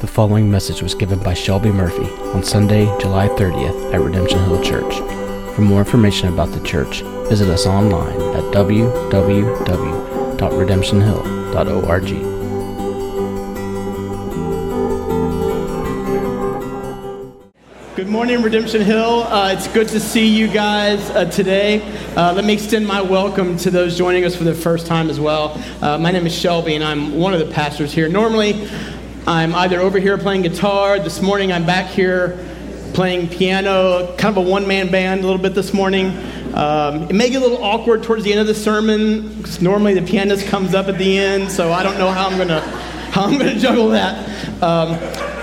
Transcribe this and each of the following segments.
The following message was given by Shelby Murphy on Sunday, July 30th at Redemption Hill Church. For more information about the church, visit us online at www.redemptionhill.org. Good morning, Redemption Hill. Uh, it's good to see you guys uh, today. Uh, let me extend my welcome to those joining us for the first time as well. Uh, my name is Shelby, and I'm one of the pastors here. Normally, I'm either over here playing guitar. This morning, I'm back here playing piano, kind of a one man band a little bit this morning. Um, it may get a little awkward towards the end of the sermon because normally the pianist comes up at the end, so I don't know how I'm going to how I'm going to juggle that. Um,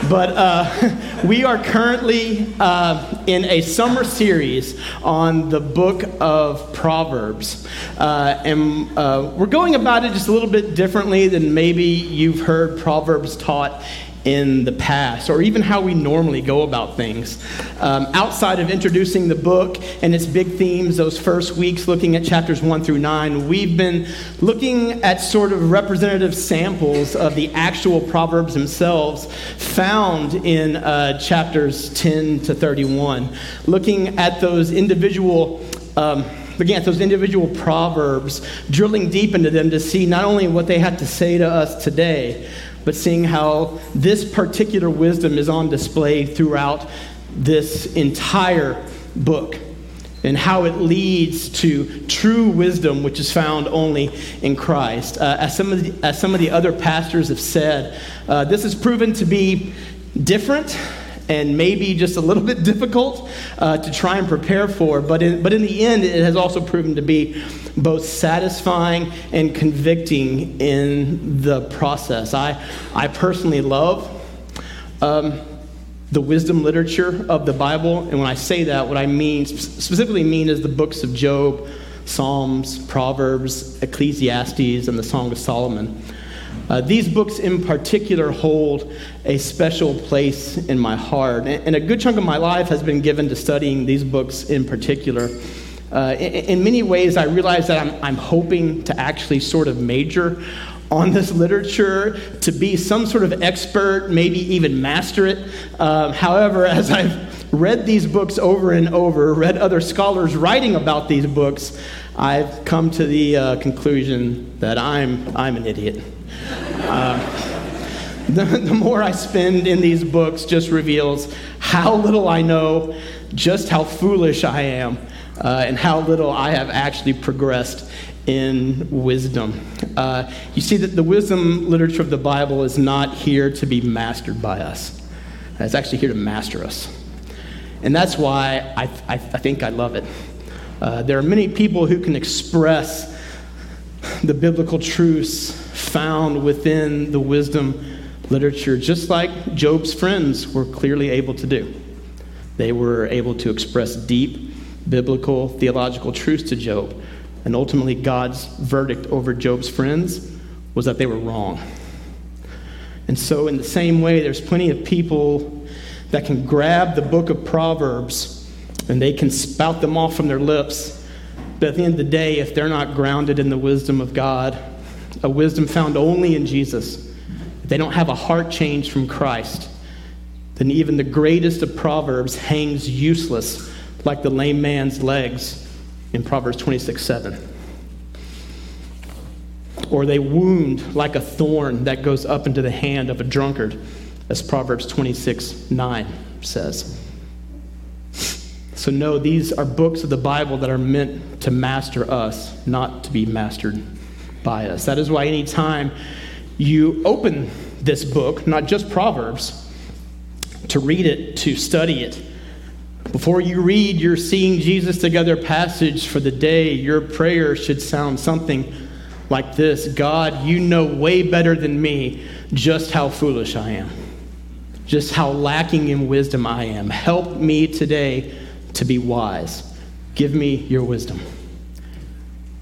but uh, we are currently uh, in a summer series on the book of Proverbs. Uh, and uh, we're going about it just a little bit differently than maybe you've heard Proverbs taught in the past, or even how we normally go about things. Um, outside of introducing the book and its big themes, those first weeks looking at chapters 1 through 9, we've been looking at sort of representative samples of the actual Proverbs themselves found in uh, chapters 10 to 31, looking at those individual. Um, Again, those individual proverbs, drilling deep into them to see not only what they had to say to us today, but seeing how this particular wisdom is on display throughout this entire book and how it leads to true wisdom, which is found only in Christ. Uh, as, some of the, as some of the other pastors have said, uh, this has proven to be different and maybe just a little bit difficult uh, to try and prepare for, but in, but in the end, it has also proven to be both satisfying and convicting in the process. I, I personally love um, the wisdom literature of the Bible, and when I say that, what I mean specifically mean is the books of Job, Psalms, Proverbs, Ecclesiastes, and the Song of Solomon. Uh, these books in particular hold a special place in my heart, and, and, a good chunk of my life has been given to studying these books in particular. Uh, in, in, many ways, I realize that I'm, I'm hoping to actually sort of major on this literature, to be some sort of expert, maybe even master it. Uh, however, as I've read these books over and over, read other scholars writing about these books, I've come to the uh, conclusion that I'm, I'm an idiot. Uh, the, the more I spend in these books just reveals how little I know, just how foolish I am uh, and how little I have actually progressed in wisdom. Uh, you see that the wisdom literature of the Bible is not here to be mastered by us, it's actually here to master us. And that's why I, I, I think I love it. Uh, there are many people who can express the biblical truths found within the wisdom literature, just like Job's friends were clearly able to do. They were able to express deep biblical theological truths to Job. And ultimately, God's verdict over Job's friends was that they were wrong. And so, in the same way, there's plenty of people that can grab the book of Proverbs and they can spout them off from their lips. But at the end of the day, if they're not grounded in the wisdom of God, a wisdom found only in Jesus, if they don't have a heart change from Christ, then even the greatest of Proverbs hangs useless like the lame man's legs in Proverbs 26 7. Or they wound like a thorn that goes up into the hand of a drunkard, as Proverbs 26 9 says. So, no, these are books of the Bible that are meant to master us, not to be mastered by us. That is why anytime you open this book, not just Proverbs, to read it, to study it, before you read your Seeing Jesus Together passage for the day, your prayer should sound something like this God, you know way better than me just how foolish I am, just how lacking in wisdom I am. Help me today to be wise. Give me your wisdom.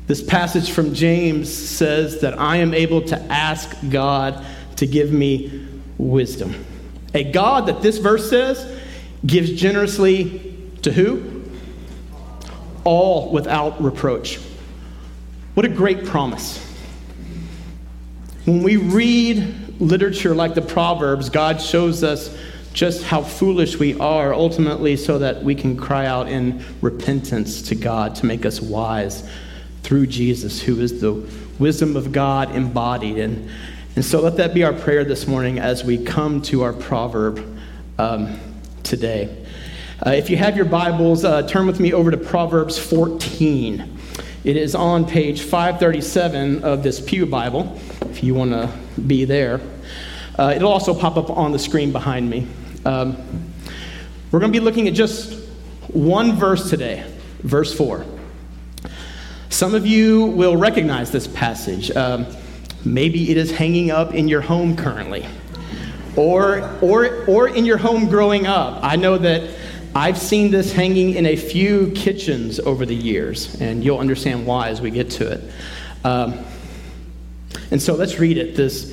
This passage from James says that I am able to ask God to give me wisdom. A God that this verse says gives generously to who? All without reproach. What a great promise. When we read literature like the Proverbs, God shows us just how foolish we are, ultimately, so that we can cry out in repentance to God to make us wise through Jesus, who is the wisdom of God embodied. And, and so let that be our prayer this morning as we come to our proverb um, today. Uh, if you have your Bibles, uh, turn with me over to Proverbs 14. It is on page 537 of this Pew Bible, if you want to be there. Uh, it'll also pop up on the screen behind me. Um, we're going to be looking at just one verse today, verse 4. Some of you will recognize this passage. Um, maybe it is hanging up in your home currently, or, or, or in your home growing up. I know that I've seen this hanging in a few kitchens over the years, and you'll understand why as we get to it. Um, and so let's read it, this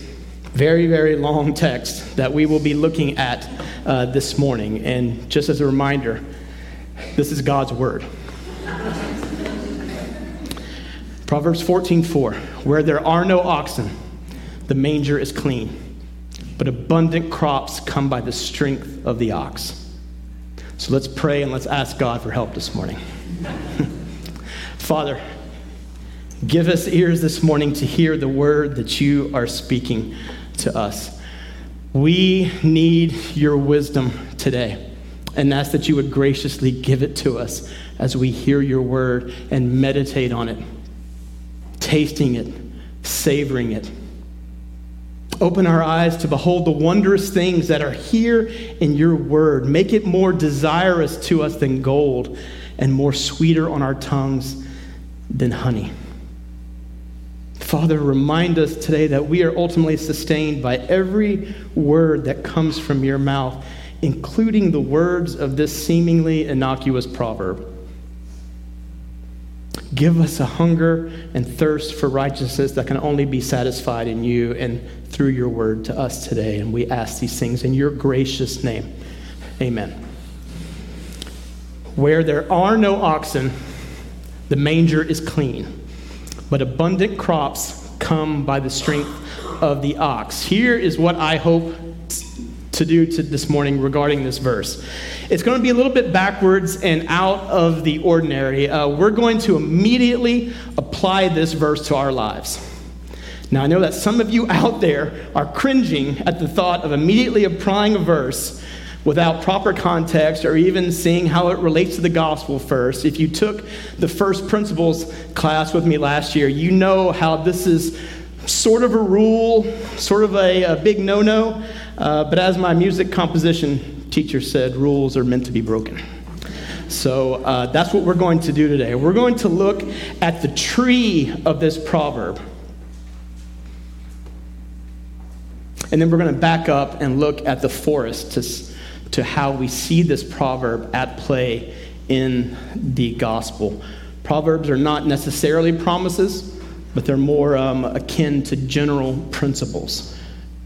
very, very long text that we will be looking at uh, this morning. And just as a reminder, this is God's word. Proverbs 14:4 Where there are no oxen the manger is clean but abundant crops come by the strength of the ox so let's pray and let's ask God for help this morning. Father, give us ears this morning to hear the word that you are speaking to us. We need your wisdom today and ask that you would graciously give it to us as we hear your word and meditate on it, tasting it, savoring it Open our eyes to behold the wondrous things that are here in your word. Make it more desirous to us than gold and more sweeter on our tongues than honey. Father, remind us today that we are ultimately sustained by every word that comes from your mouth, including the words of this seemingly innocuous proverb. Give us a hunger and thirst for righteousness that can only be satisfied in you and through your word to us today. And we ask these things in your gracious name. Amen. Where there are no oxen, the manger is clean, but abundant crops come by the strength of the ox. Here is what I hope to do to this morning regarding this verse. It's going to be a little bit backwards and out of the ordinary. Uh, we're going to immediately apply this verse to our lives. Now, I know that some of you out there are cringing at the thought of immediately applying a verse without proper context or even seeing how it relates to the gospel first. If you took the first principles class with me last year, you know how this is sort of a rule, sort of a, a big no no. Uh, but as my music composition teacher said, rules are meant to be broken. So uh, that's what we're going to do today. We're going to look at the tree of this proverb. And then we're going to back up and look at the forest to, to how we see this proverb at play in the gospel. Proverbs are not necessarily promises, but they're more um, akin to general principles.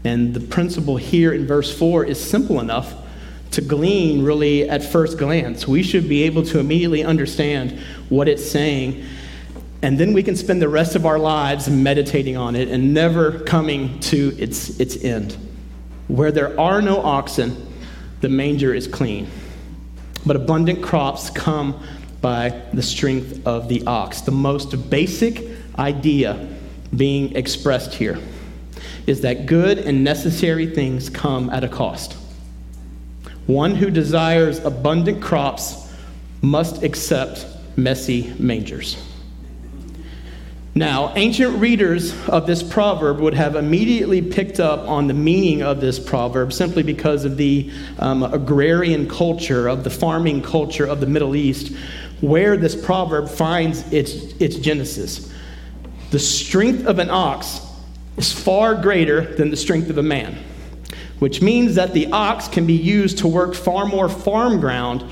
And the principle here in verse 4 is simple enough to glean really at first glance. We should be able to immediately understand what it's saying and then we can spend the rest of our lives meditating on it and never coming to its, its end. Where there are no oxen, the manger is clean. But abundant crops come by the strength of the ox. The most basic idea being expressed here is that good and necessary things come at a cost. One who desires abundant crops must accept messy mangers. Now, ancient readers of this proverb would have immediately picked up on the meaning of this proverb simply because of the um, agrarian culture, of the farming culture of the Middle East, where this proverb finds its, its genesis. The strength of an ox is far greater than the strength of a man, which means that the ox can be used to work far more farm ground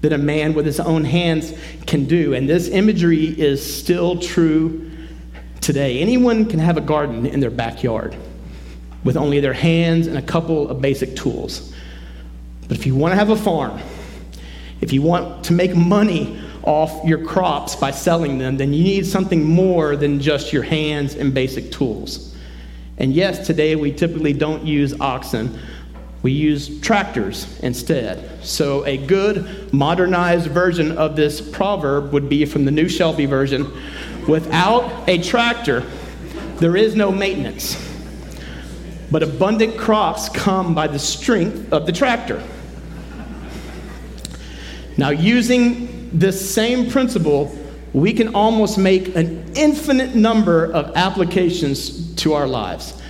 than a man with his own hands can do. And this imagery is still true today. Anyone can have a garden in their backyard with only their hands and a couple of basic tools. But if you want to have a farm, if you want to make money off your crops by selling them, then you need something more than just your hands and basic tools. And yes, today we typically don't use oxen, we use tractors instead. So, a good modernized version of this proverb would be from the New Shelby version without a tractor, there is no maintenance. But abundant crops come by the strength of the tractor. Now, using this same principle, we can almost make an infinite number of applications to our lives,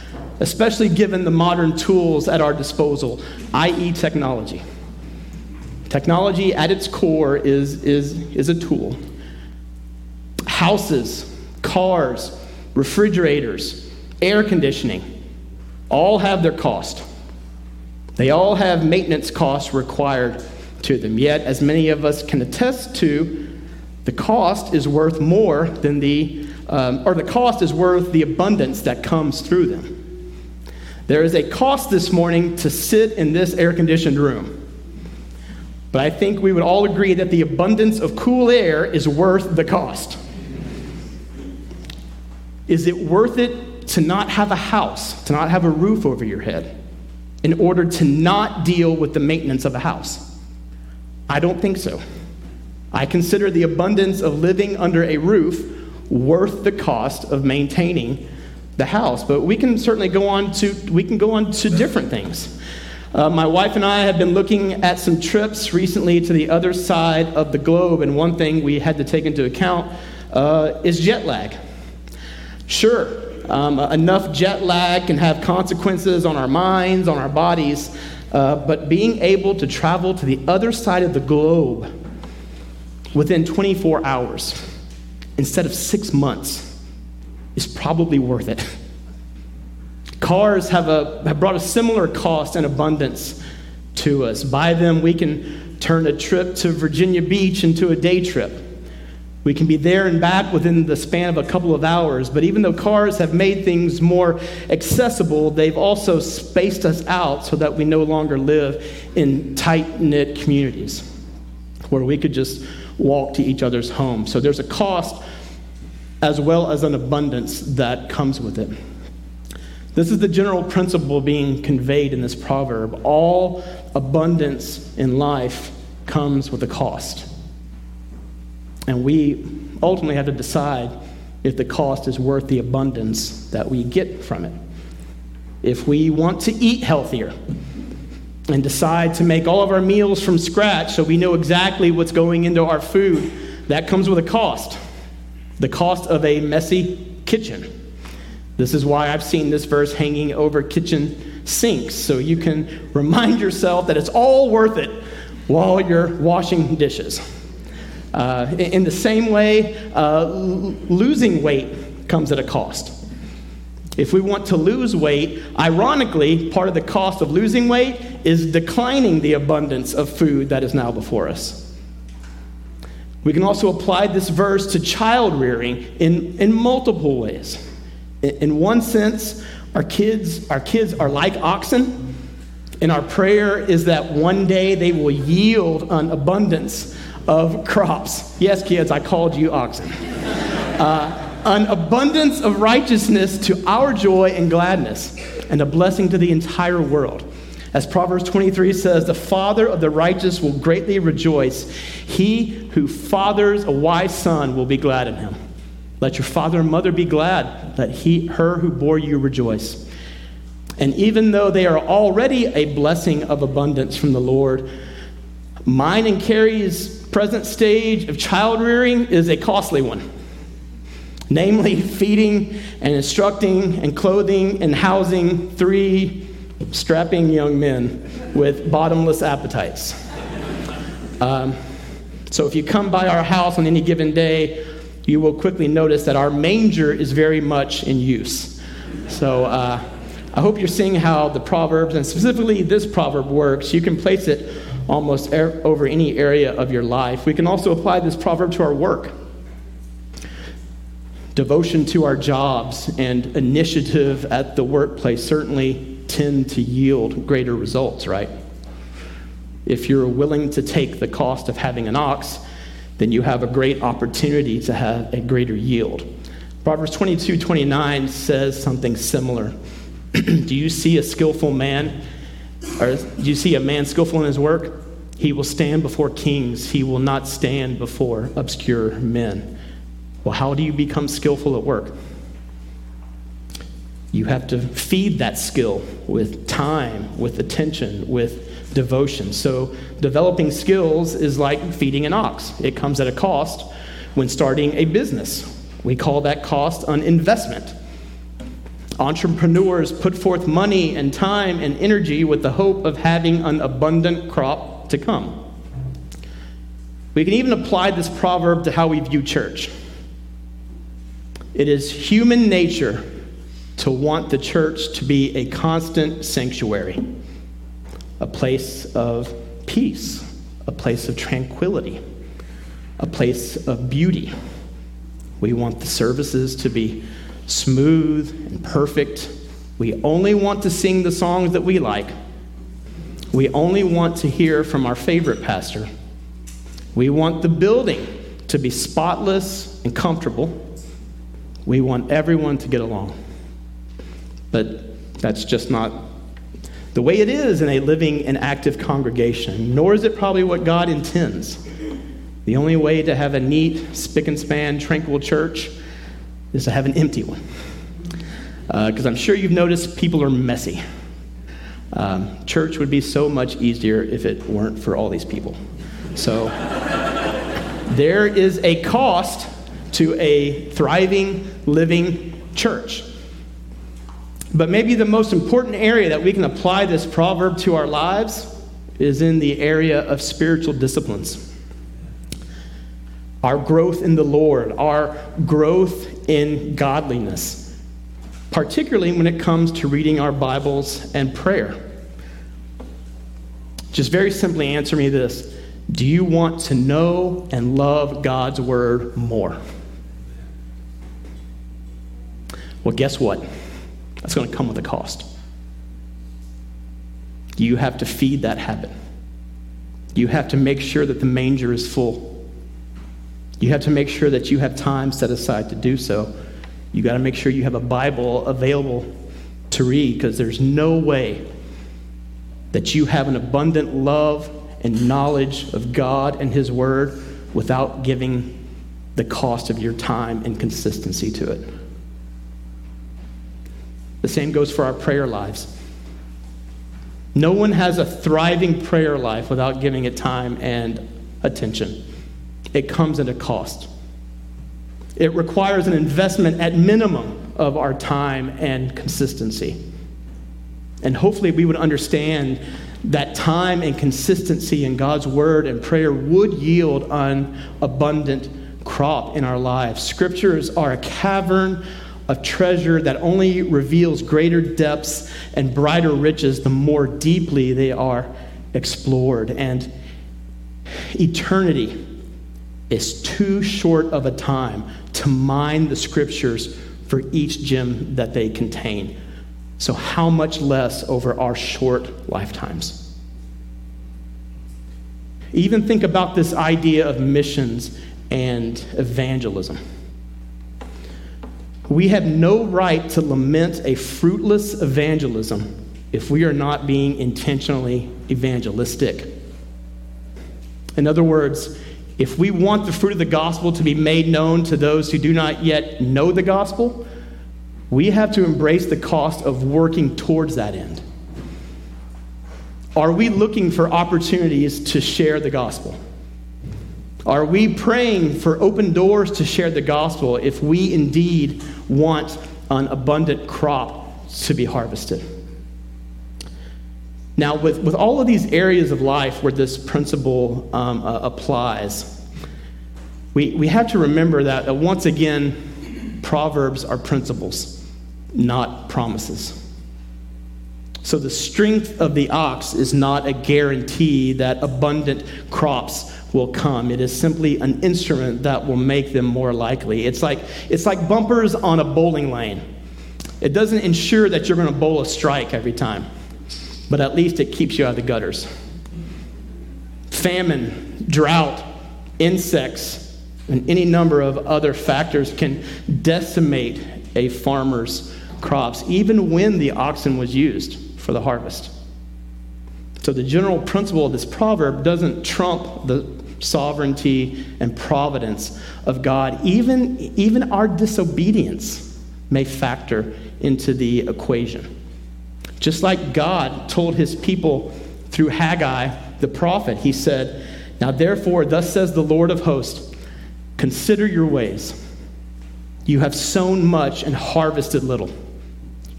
especially given the modern tools at our disposal, i.e., technology. Technology at its core is, is, is a tool. Houses, cars, refrigerators, air conditioning all have their cost. They all have maintenance costs required to them. Yet, as many of us can attest to, the cost is worth more than the, um, or the cost is worth the abundance that comes through them. There is a cost this morning to sit in this air conditioned room. But I think we would all agree that the abundance of cool air is worth the cost. Is it worth it to not have a house, to not have a roof over your head, in order to not deal with the maintenance of a house? I don't think so. I consider the abundance of living under a roof worth the cost of maintaining the house. But we can certainly go on to we can go on to different things. Uh, my wife and I have been looking at some trips recently to the other side of the globe, and one thing we had to take into account uh, is jet lag. Sure, um, enough jet lag can have consequences on our minds, on our bodies, uh, but being able to travel to the other side of the globe within 24 hours instead of six months is probably worth it. Cars have, a, have brought a similar cost and abundance to us. By them, we can turn a trip to Virginia Beach into a day trip. We can be there and back within the span of a couple of hours. But even though cars have made things more accessible, they've also spaced us out so that we no longer live in tight knit communities where we could just walk to each other's homes. So there's a cost as well as an abundance that comes with it. This is the general principle being conveyed in this proverb. All abundance in life comes with a cost. And we ultimately have to decide if the cost is worth the abundance that we get from it. If we want to eat healthier, and decide to make all of our meals from scratch so we know exactly what's going into our food, that comes with a cost the cost of a messy kitchen. This is why I've seen this verse hanging over kitchen sinks, so you can remind yourself that it's all worth it while you're washing dishes. Uh, in the same way, uh, losing weight comes at a cost. If we want to lose weight, ironically, part of the cost of losing weight is declining the abundance of food that is now before us. We can also apply this verse to child rearing in, in multiple ways. In, one sense, our kids, our kids are like oxen, and our prayer is that one day they will yield an abundance of crops. Yes, kids, I called you oxen. Uh, an abundance of righteousness to our joy and gladness, and a blessing to the entire world. As Proverbs 23 says, the father of the righteous will greatly rejoice. He who fathers a wise son will be glad in him. Let your father and mother be glad. Let he, her who bore you rejoice. And even though they are already a blessing of abundance from the Lord, mine and Carrie's present stage of child rearing is a costly one namely feeding and instructing and clothing and housing three strapping young men with bottomless appetites. Um, so if you come by our house on any given day, you will quickly notice that our manger is very much in use. So uh, I hope you're seeing how the Proverbs, and specifically this proverb, works. You can place it almost er- over any area of your life. We can also apply this proverb to our work devotion to our jobs and initiative at the workplace certainly tend to yield greater results, right? If you're willing to take the cost of having an ox, then you have a great opportunity to have a greater yield. Proverbs 22 29 says something similar. do you see a skillful man? Or do you see a man skillful in his work? He will stand before kings, he will not stand before obscure men. Well, how do you become skillful at work? You have to feed that skill with time, with attention, with devotion. So, developing skills is like feeding an ox, it comes at a cost when starting a business. We call that cost an investment. Entrepreneurs put forth money and time and energy with the hope of having an abundant crop to come. We can even apply this proverb to how we view church. It is human nature to want the church to be a constant sanctuary, a place of peace, a place of tranquility, a place of beauty. We want the services to be smooth and perfect. We only want to sing the songs that we like. We only want to hear from our favorite pastor. We want the building to be spotless and comfortable. We want everyone to get along. But that's just not the way it is in a living and active congregation, nor is it probably what God intends. The only way to have a neat, spick and span, tranquil church is to have an empty one. Because uh, I'm sure you've noticed people are messy. Um, church would be so much easier if it weren't for all these people. So there is a cost to a thriving, living church. But maybe the most important area that we can apply this proverb to our lives is in the area of spiritual disciplines. Our growth in the Lord, our growth in godliness, particularly when it comes to reading our Bibles and prayer. Just very simply answer me this Do you want to know and love God's Word more? Well, guess what? That's going to come with a cost. You have to feed that habit. You have to make sure that the manger is full. You have to make sure that you have time set aside to do so. You got to make sure you have a Bible available to read because there's no way that you have an abundant love and knowledge of God and His Word without giving the cost of your time and consistency to it. The same goes for our prayer lives. No one has a thriving prayer life without giving it time and attention. It comes at a cost. It requires an investment at minimum of our time and consistency. And hopefully, we would understand that time and consistency in God's word and prayer would yield an abundant crop in our lives. Scriptures are a cavern of treasure that only reveals greater depths and brighter riches the more deeply they are explored. And eternity is too short of a time to mine the scriptures for each gem that they contain. So, how much less over our short lifetimes? Even think about this idea of missions and evangelism. We have no right to lament a fruitless evangelism if we are not being intentionally evangelistic. In other words, if we want the fruit of the gospel to be made known to those who do not yet know the gospel, we have to embrace the cost of working towards that end. Are we looking for opportunities to share the gospel? Are we praying for open doors to share the gospel if we indeed want an abundant crop to be harvested? Now, with, with all of these areas of life where this principle um, uh, applies, we, we have to remember that uh, once again, Proverbs are principles, not promises. So, the strength of the ox is not a guarantee that abundant crops will come. It is simply an instrument that will make them more likely. It's like, it's like bumpers on a bowling lane. It doesn't ensure that you're going to bowl a strike every time, but at least it keeps you out of the gutters. Famine, drought, insects, and any number of other factors can decimate a farmer's crops, even when the oxen was used for the harvest. So the general principle of this proverb doesn't trump the sovereignty and providence of God. Even, even our disobedience may factor into the equation. Just like God told his people through Haggai, the prophet, he said, Now therefore, thus says the Lord of hosts, consider your ways. You have sown much and harvested little.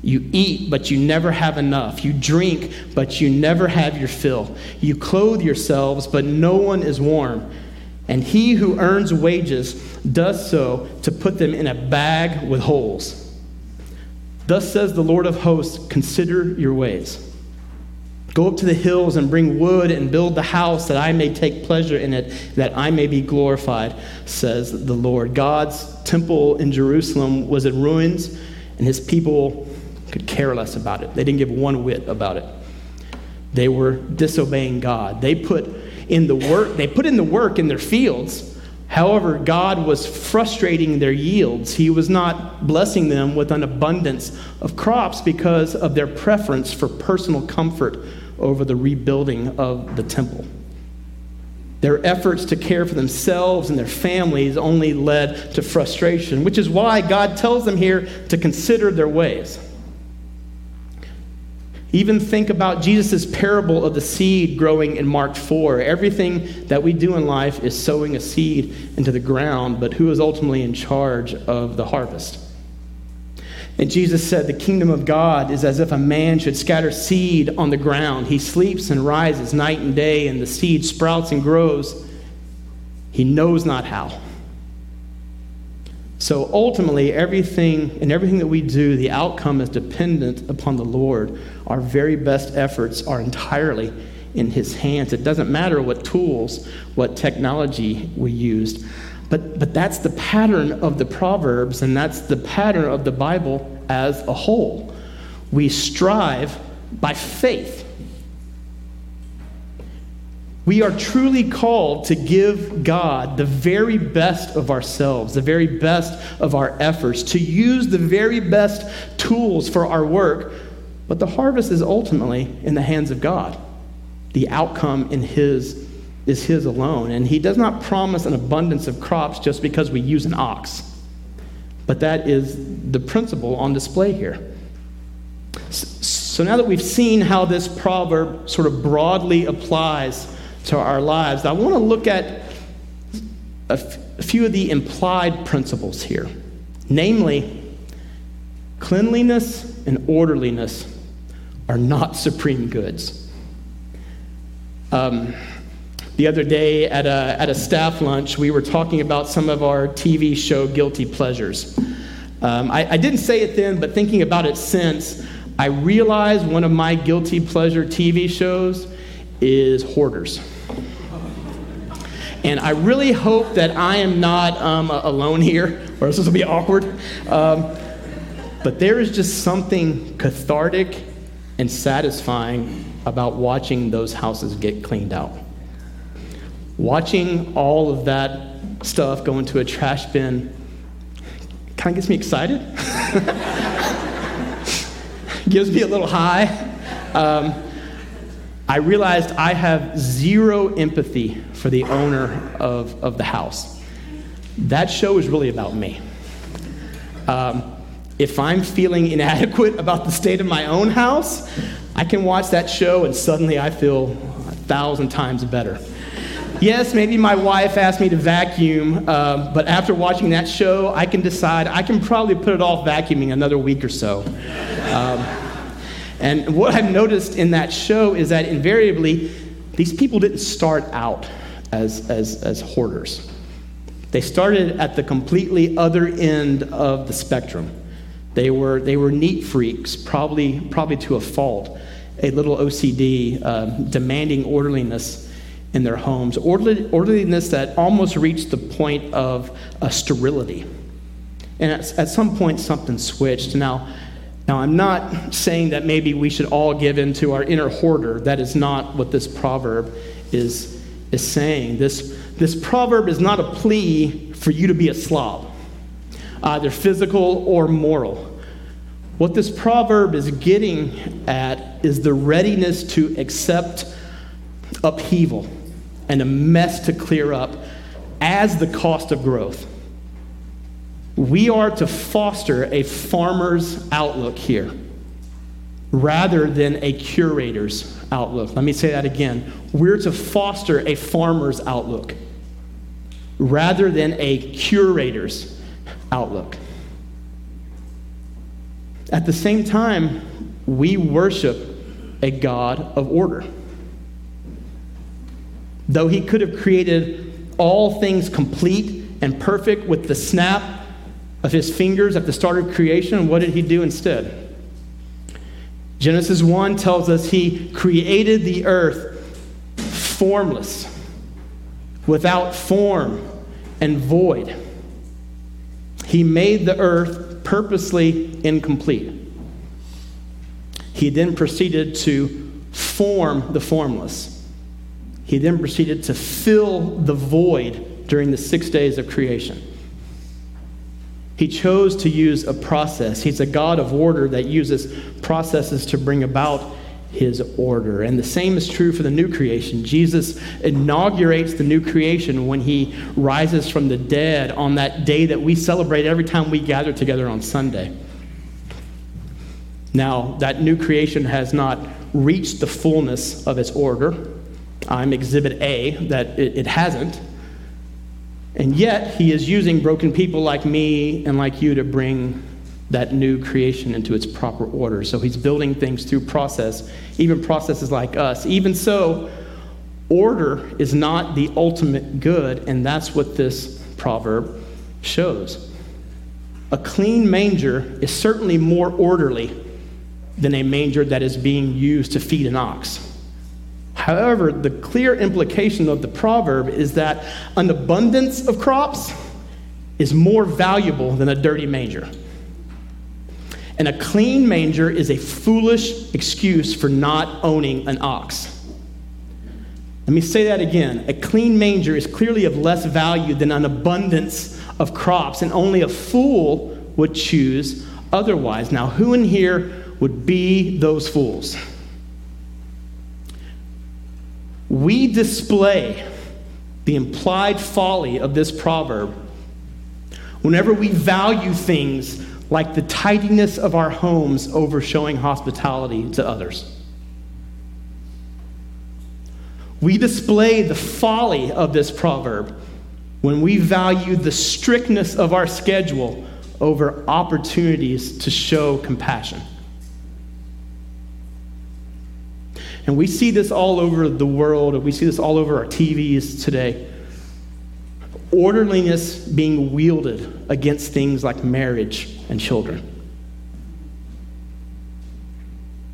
You eat, but you never have enough. You drink, but you never have your fill. You clothe yourselves, but no one is warm. And he who earns wages does so to put them in a bag with holes. Thus says the Lord of hosts Consider your ways. Go up to the hills and bring wood and build the house that I may take pleasure in it, that I may be glorified, says the Lord. God's temple in Jerusalem was in ruins, and his people could care less about it. They didn't give one whit about it. They were disobeying God. They put in the work, they put in the work in their fields. However, God was frustrating their yields. He was not blessing them with an abundance of crops because of their preference for personal comfort over the rebuilding of the temple. Their efforts to care for themselves and their families only led to frustration, which is why God tells them here to consider their ways. Even think about Jesus' parable of the seed growing in Mark 4. Everything that we do in life is sowing a seed into the ground, but who is ultimately in charge of the harvest? And Jesus said, The kingdom of God is as if a man should scatter seed on the ground. He sleeps and rises night and day, and the seed sprouts and grows. He knows not how. So ultimately, everything and everything that we do, the outcome is dependent upon the Lord. Our very best efforts are entirely in His hands. It doesn't matter what tools, what technology we used. But, but that's the pattern of the Proverbs, and that's the pattern of the Bible as a whole. We strive by faith. We are truly called to give God the very best of ourselves, the very best of our efforts, to use the very best tools for our work. But the harvest is ultimately in the hands of God. The outcome in His is His alone. And He does not promise an abundance of crops just because we use an ox. But that is the principle on display here. So now that we've seen how this proverb sort of broadly applies to our lives, I want to look at a, f- a few of the implied principles here. Namely, cleanliness and orderliness are not supreme goods. Um, the other day at a, at a staff lunch, we were talking about some of our TV show guilty pleasures. Um, I, I didn't say it then, but thinking about it since, I realized one of my guilty pleasure TV shows is Hoarders. And I really hope that I am not um, alone here, or else this will be awkward. Um, but there is just something cathartic and satisfying about watching those houses get cleaned out watching all of that stuff go into a trash bin kind of gets me excited. Gives me a little high. Um, I realized I have zero empathy for the owner of, of the house. That show is really about me. Um, if I'm feeling inadequate about the state of my own house, I can watch that show and suddenly I feel a thousand times better. Yes, maybe my wife asked me to vacuum, uh, but after watching that show, I can decide I can probably put it off vacuuming another week or so. Um, and what I've noticed in that show is that invariably, these people didn't start out as, as, as hoarders. They started at the completely other end of the spectrum. They were, they were neat freaks, probably, probably to a fault, a little OCD, uh, demanding orderliness in their homes, orderliness that almost reached the point of sterility. And at, at some point, something switched. Now, now, I'm not saying that maybe we should all give in to our inner hoarder. That is not what this proverb is, is saying. This, this proverb is not a plea for you to be a slob, either physical or moral. What this proverb is getting at is the readiness to accept upheaval and a mess to clear up as the cost of growth. We are to foster a farmer's outlook here rather than a curator's outlook. Let me say that again. We're to foster a farmer's outlook rather than a curator's outlook. At the same time, we worship a God of order. Though he could have created all things complete and perfect with the snap of his fingers at the start of creation, what did he do instead? Genesis 1 tells us he created the earth formless, without form and void. He made the earth purposely incomplete. He then proceeded to form the formless. He then proceeded to fill the void during the six days of creation. He chose to use a process. He's a God of order that uses processes to bring about his order. And the same is true for the new creation. Jesus inaugurates the new creation when he rises from the dead on that day that we celebrate every time we gather together on Sunday. Now, that new creation has not reached the fullness of its order. I'm exhibit A, that it, it hasn't. And yet, he is using broken people like me and like you to bring that new creation into its proper order. So he's building things through process, even processes like us. Even so, order is not the ultimate good, and that's what this proverb shows. A clean manger is certainly more orderly than a manger that is being used to feed an ox. However, the clear implication of the proverb is that an abundance of crops is more valuable than a dirty manger. And a clean manger is a foolish excuse for not owning an ox. Let me say that again. A clean manger is clearly of less value than an abundance of crops, and only a fool would choose otherwise. Now, who in here would be those fools? We display the implied folly of this proverb whenever we value things like the tidiness of our homes over showing hospitality to others. We display the folly of this proverb when we value the strictness of our schedule over opportunities to show compassion. And we see this all over the world, and we see this all over our TVs today. Orderliness being wielded against things like marriage and children.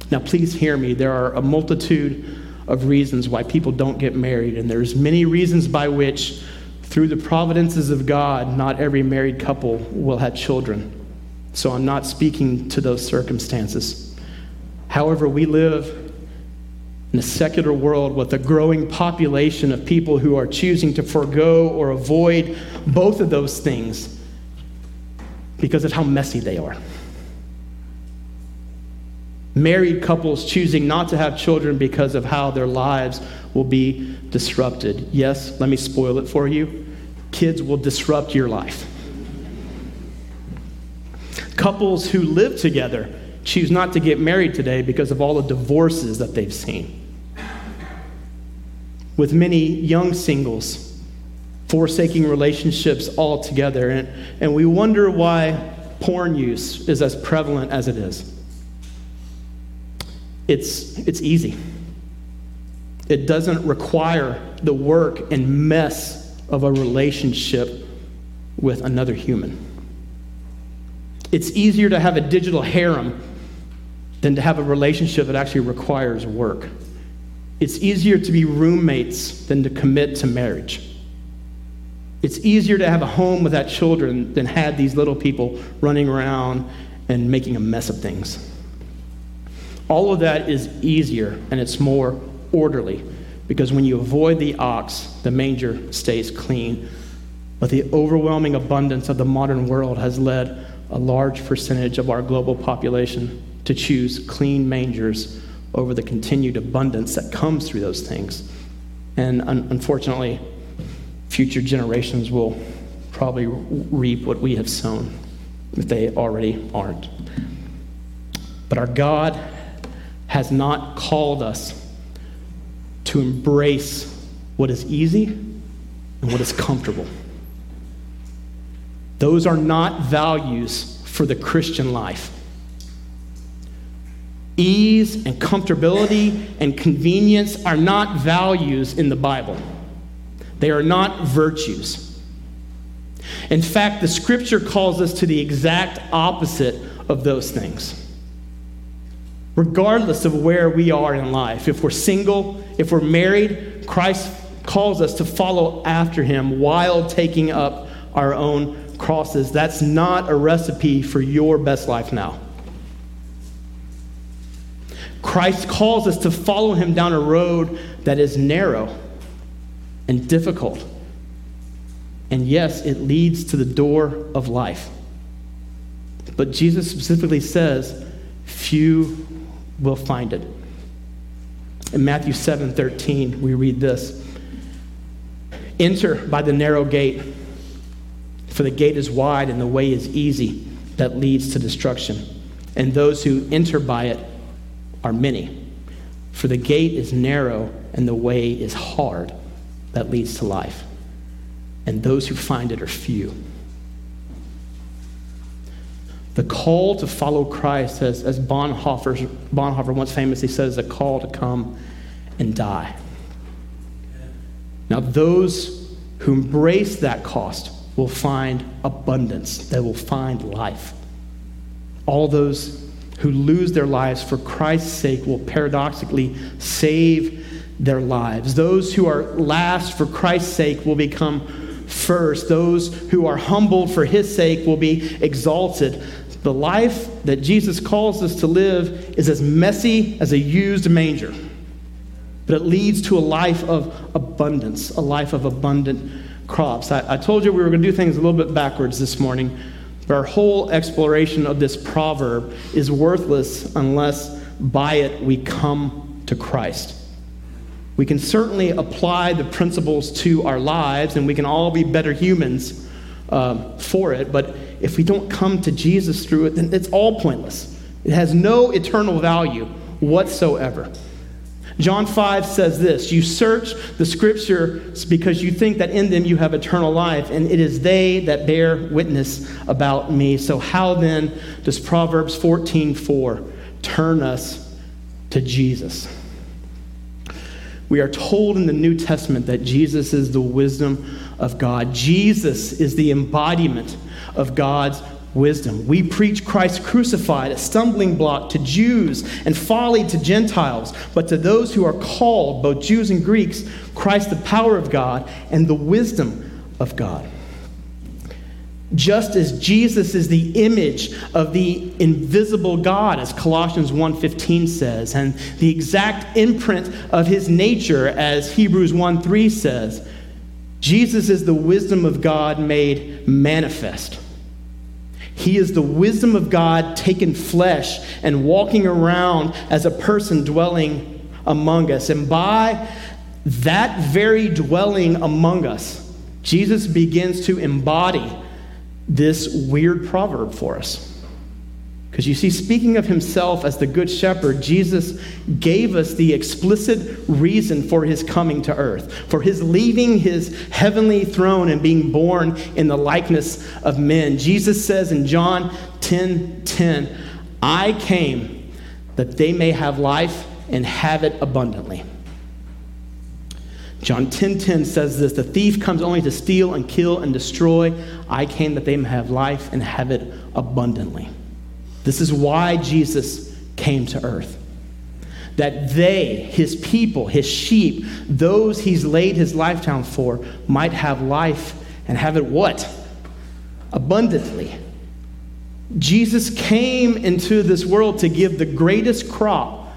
Now, please hear me. There are a multitude of reasons why people don't get married, and there's many reasons by which, through the providences of God, not every married couple will have children. So I'm not speaking to those circumstances. However, we live in a secular world with a growing population of people who are choosing to forego or avoid both of those things because of how messy they are. Married couples choosing not to have children because of how their lives will be disrupted. Yes, let me spoil it for you. Kids will disrupt your life. Couples who live together choose not to get married today because of all the divorces that they've seen. With many young singles forsaking relationships altogether. And, and we wonder why porn use is as prevalent as it is. It's, it's easy. It doesn't require the work and mess of a relationship with another human. It's easier to have a digital harem than to have a relationship that actually requires work. It's easier to be roommates than to commit to marriage. It's easier to have a home without children than had these little people running around and making a mess of things. All of that is easier and it's more orderly because when you avoid the ox, the manger stays clean. But the overwhelming abundance of the modern world has led a large percentage of our global population to choose clean mangers over the continued abundance that comes through those things. And un- unfortunately, future generations will probably reap what we have sown if they already aren't. But our God has not called us to embrace what is easy and what is comfortable. Those are not values for the Christian life. Ease and comfortability and convenience are not values in the Bible. They are not virtues. In fact, the scripture calls us to the exact opposite of those things. Regardless of where we are in life, if we're single, if we're married, Christ calls us to follow after him while taking up our own crosses. That's not a recipe for your best life now. Christ calls us to follow him down a road that is narrow and difficult. And yes, it leads to the door of life. But Jesus specifically says, few will find it. In Matthew 7 13, we read this Enter by the narrow gate, for the gate is wide and the way is easy that leads to destruction. And those who enter by it are many. For the gate is narrow and the way is hard that leads to life. And those who find it are few. The call to follow Christ, as, as Bonhoeffer, once famously says, is a call to come and die. Now, those who embrace that cost will find abundance, they will find life. All those who lose their lives for Christ's sake will paradoxically save their lives. Those who are last for Christ's sake will become first. Those who are humbled for his sake will be exalted. The life that Jesus calls us to live is as messy as a used manger, but it leads to a life of abundance, a life of abundant crops. I, I told you we were going to do things a little bit backwards this morning. Our whole exploration of this proverb is worthless unless by it we come to Christ. We can certainly apply the principles to our lives, and we can all be better humans uh, for it. But if we don't come to Jesus through it, then it's all pointless. It has no eternal value whatsoever. John 5 says this You search the scriptures because you think that in them you have eternal life, and it is they that bear witness about me. So, how then does Proverbs 14 4 turn us to Jesus? We are told in the New Testament that Jesus is the wisdom of God. Jesus is the embodiment of God's wisdom. We preach Christ crucified, a stumbling block to Jews and folly to Gentiles, but to those who are called, both Jews and Greeks, Christ the power of God and the wisdom of God. Just as Jesus is the image of the invisible God as Colossians 1:15 says and the exact imprint of his nature as Hebrews 1:3 says, Jesus is the wisdom of God made manifest. He is the wisdom of God taken flesh and walking around as a person dwelling among us. And by that very dwelling among us, Jesus begins to embody this weird proverb for us. Because you see, speaking of himself as the Good Shepherd, Jesus gave us the explicit reason for his coming to earth, for his leaving his heavenly throne and being born in the likeness of men. Jesus says in John 10 10, I came that they may have life and have it abundantly. John 10:10 10, 10 says this, the thief comes only to steal and kill and destroy. I came that they may have life and have it abundantly. This is why Jesus came to earth. That they, his people, his sheep, those he's laid his life down for, might have life and have it what? Abundantly. Jesus came into this world to give the greatest crop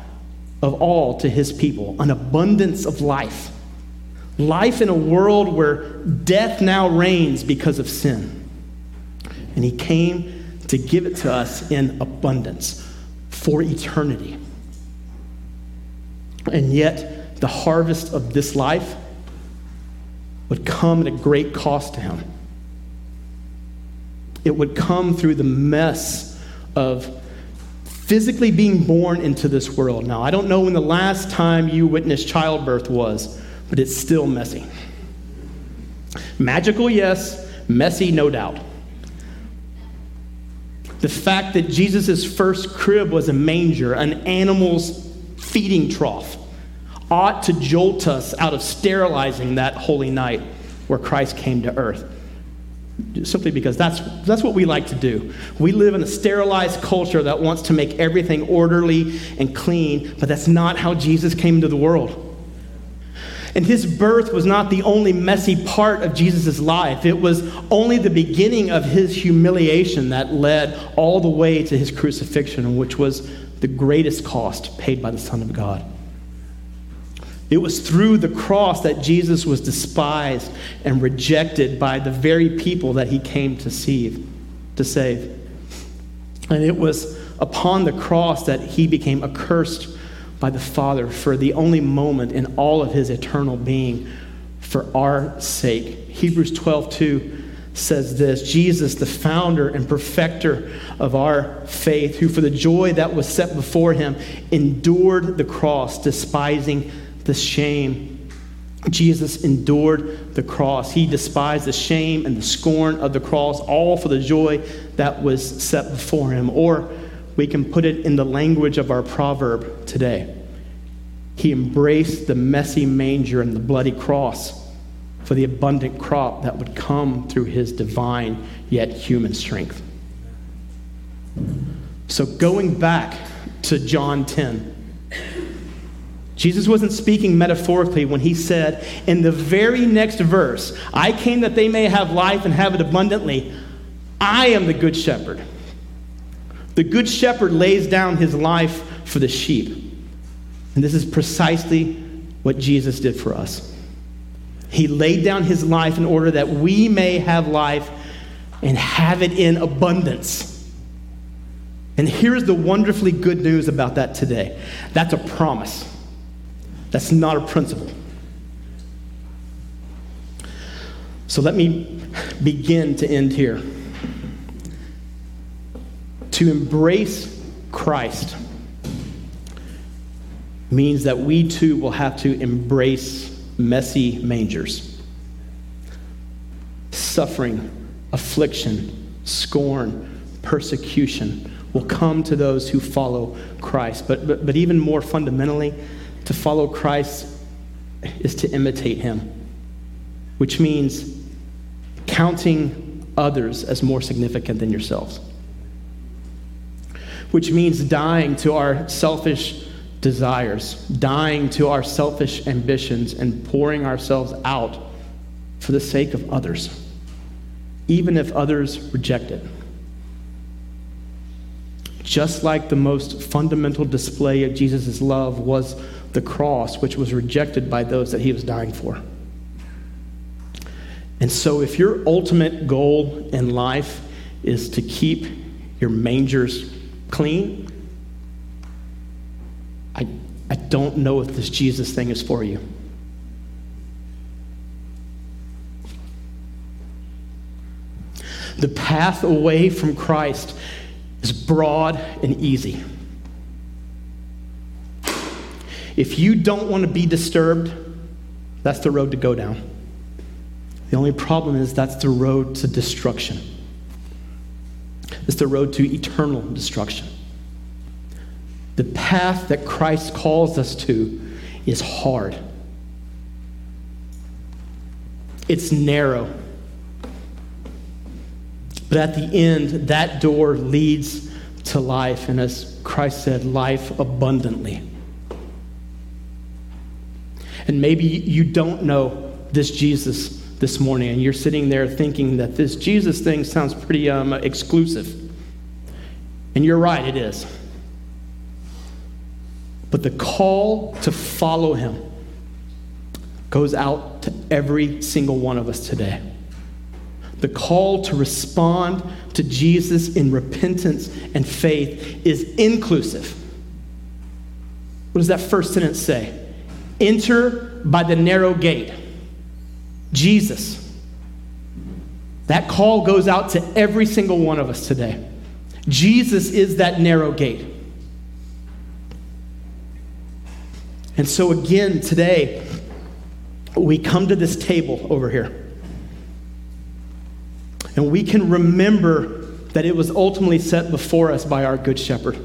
of all to his people an abundance of life. Life in a world where death now reigns because of sin. And he came to give it to us in abundance for eternity. And yet, the harvest of this life would come at a great cost to him. It would come through the mess of physically being born into this world. Now, I don't know when the last time you witnessed childbirth was, but it's still messy. Magical, yes, messy, no doubt. The fact that Jesus' first crib was a manger, an animal's feeding trough, ought to jolt us out of sterilizing that holy night where Christ came to earth simply because that's, that's what we like to do. We live in a sterilized culture that wants to make everything orderly and clean, but that's not how Jesus came into the world. And his birth was not the only messy part of Jesus' life. It was only the beginning of his humiliation that led all the way to his crucifixion, which was the greatest cost paid by the Son of God. It was through the cross that Jesus was despised and rejected by the very people that he came to save. To save. And it was upon the cross that he became accursed by the Father for the only moment in all of his eternal being for our sake. Hebrews 12 2 says this Jesus, the founder and perfecter of our faith, who for the joy that was set before him endured the cross, despising the shame. Jesus endured the cross. He despised the shame and the scorn of the cross, all for the joy that was set before him. Or we can put it in the language of our proverb today. He embraced the messy manger and the bloody cross for the abundant crop that would come through his divine yet human strength. So, going back to John 10, Jesus wasn't speaking metaphorically when he said, in the very next verse, I came that they may have life and have it abundantly. I am the good shepherd. The good shepherd lays down his life for the sheep. And this is precisely what Jesus did for us. He laid down his life in order that we may have life and have it in abundance. And here's the wonderfully good news about that today that's a promise. That's not a principle. So let me begin to end here. To embrace Christ means that we too will have to embrace messy mangers. Suffering, affliction, scorn, persecution will come to those who follow Christ. But, but, but even more fundamentally, to follow Christ is to imitate him, which means counting others as more significant than yourselves, which means dying to our selfish desires, dying to our selfish ambitions, and pouring ourselves out for the sake of others, even if others reject it. Just like the most fundamental display of Jesus' love was the cross, which was rejected by those that he was dying for. And so, if your ultimate goal in life is to keep your mangers clean, I, I don't know if this Jesus thing is for you. The path away from Christ is broad and easy. If you don't want to be disturbed, that's the road to go down. The only problem is that's the road to destruction. It's the road to eternal destruction. The path that Christ calls us to is hard. It's narrow. But at the end, that door leads to life. And as Christ said, life abundantly. And maybe you don't know this Jesus this morning, and you're sitting there thinking that this Jesus thing sounds pretty um, exclusive. And you're right, it is. But the call to follow him goes out to every single one of us today. The call to respond to Jesus in repentance and faith is inclusive. What does that first sentence say? Enter by the narrow gate. Jesus. That call goes out to every single one of us today. Jesus is that narrow gate. And so, again, today, we come to this table over here. And we can remember that it was ultimately set before us by our Good Shepherd.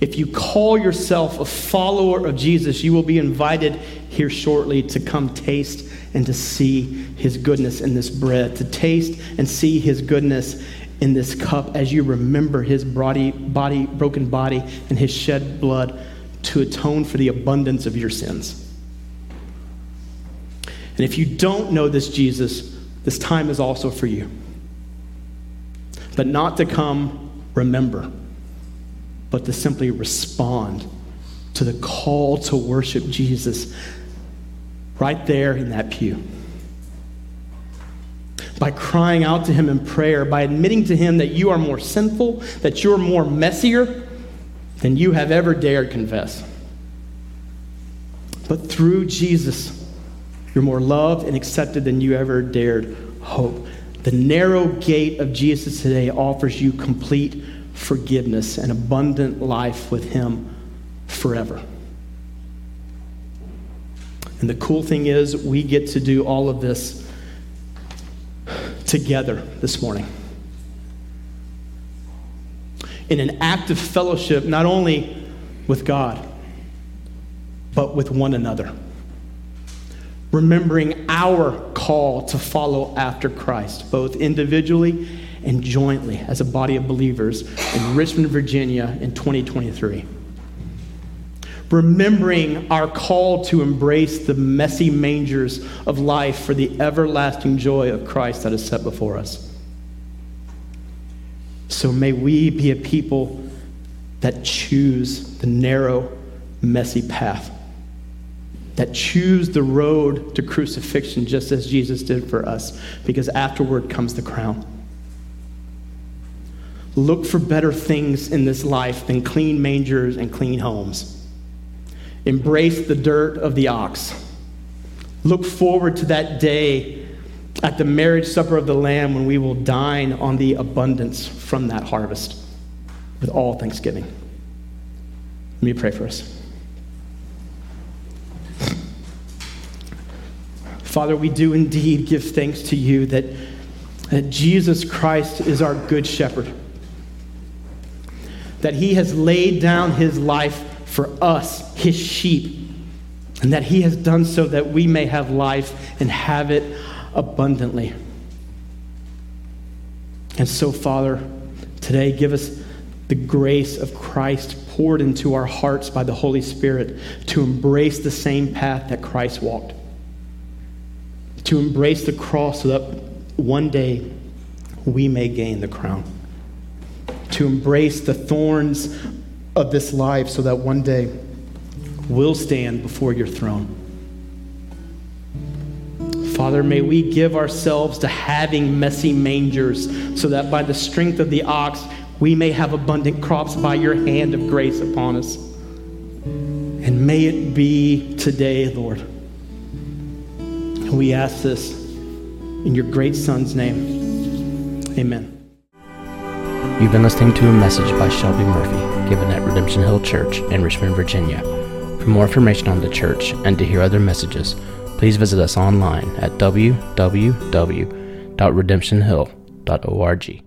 If you call yourself a follower of Jesus, you will be invited here shortly to come taste and to see his goodness in this bread, to taste and see his goodness in this cup as you remember his body, body broken body and his shed blood to atone for the abundance of your sins. And if you don't know this Jesus, this time is also for you. But not to come remember, but to simply respond to the call to worship Jesus right there in that pew. By crying out to Him in prayer, by admitting to Him that you are more sinful, that you're more messier than you have ever dared confess. But through Jesus, you're more loved and accepted than you ever dared hope. The narrow gate of Jesus today offers you complete forgiveness and abundant life with Him forever. And the cool thing is, we get to do all of this together this morning. In an act of fellowship, not only with God, but with one another remembering our call to follow after Christ, both individually and jointly as a body of believers in Richmond, Virginia in 2023. Remembering our call to embrace the messy mangers of life for the everlasting joy of Christ that is set before us. So may we be a people that choose the narrow, messy path that choose the road to crucifixion just as Jesus did for us, because afterward comes the crown. Look for better things in this life than clean mangers and clean homes. Embrace the dirt of the ox. Look forward to that day at the marriage supper of the Lamb when we will dine on the abundance from that harvest with all thanksgiving. Let me pray for us. Father, we do indeed give thanks to you that, that Jesus Christ is our good shepherd, that he has laid down his life for us, his sheep, and that he has done so that we may have life and have it abundantly. And so, Father, today give us the grace of Christ poured into our hearts by the Holy Spirit to embrace the same path that Christ walked to embrace the cross so that one day we may gain the crown, to embrace the thorns of this life so that one day we'll stand before your throne. Father, may we give ourselves to having messy mangers so that by the strength of the ox, we may have abundant crops by your hand of grace upon us. And may it be today, Lord we ask this in your great Son's name. Amen. You've been listening to a message by Shelby Murphy given at Redemption Hill Church in Richmond, Virginia. For more information on the church and to hear other messages, please visit us online at www.redemptionhill.org.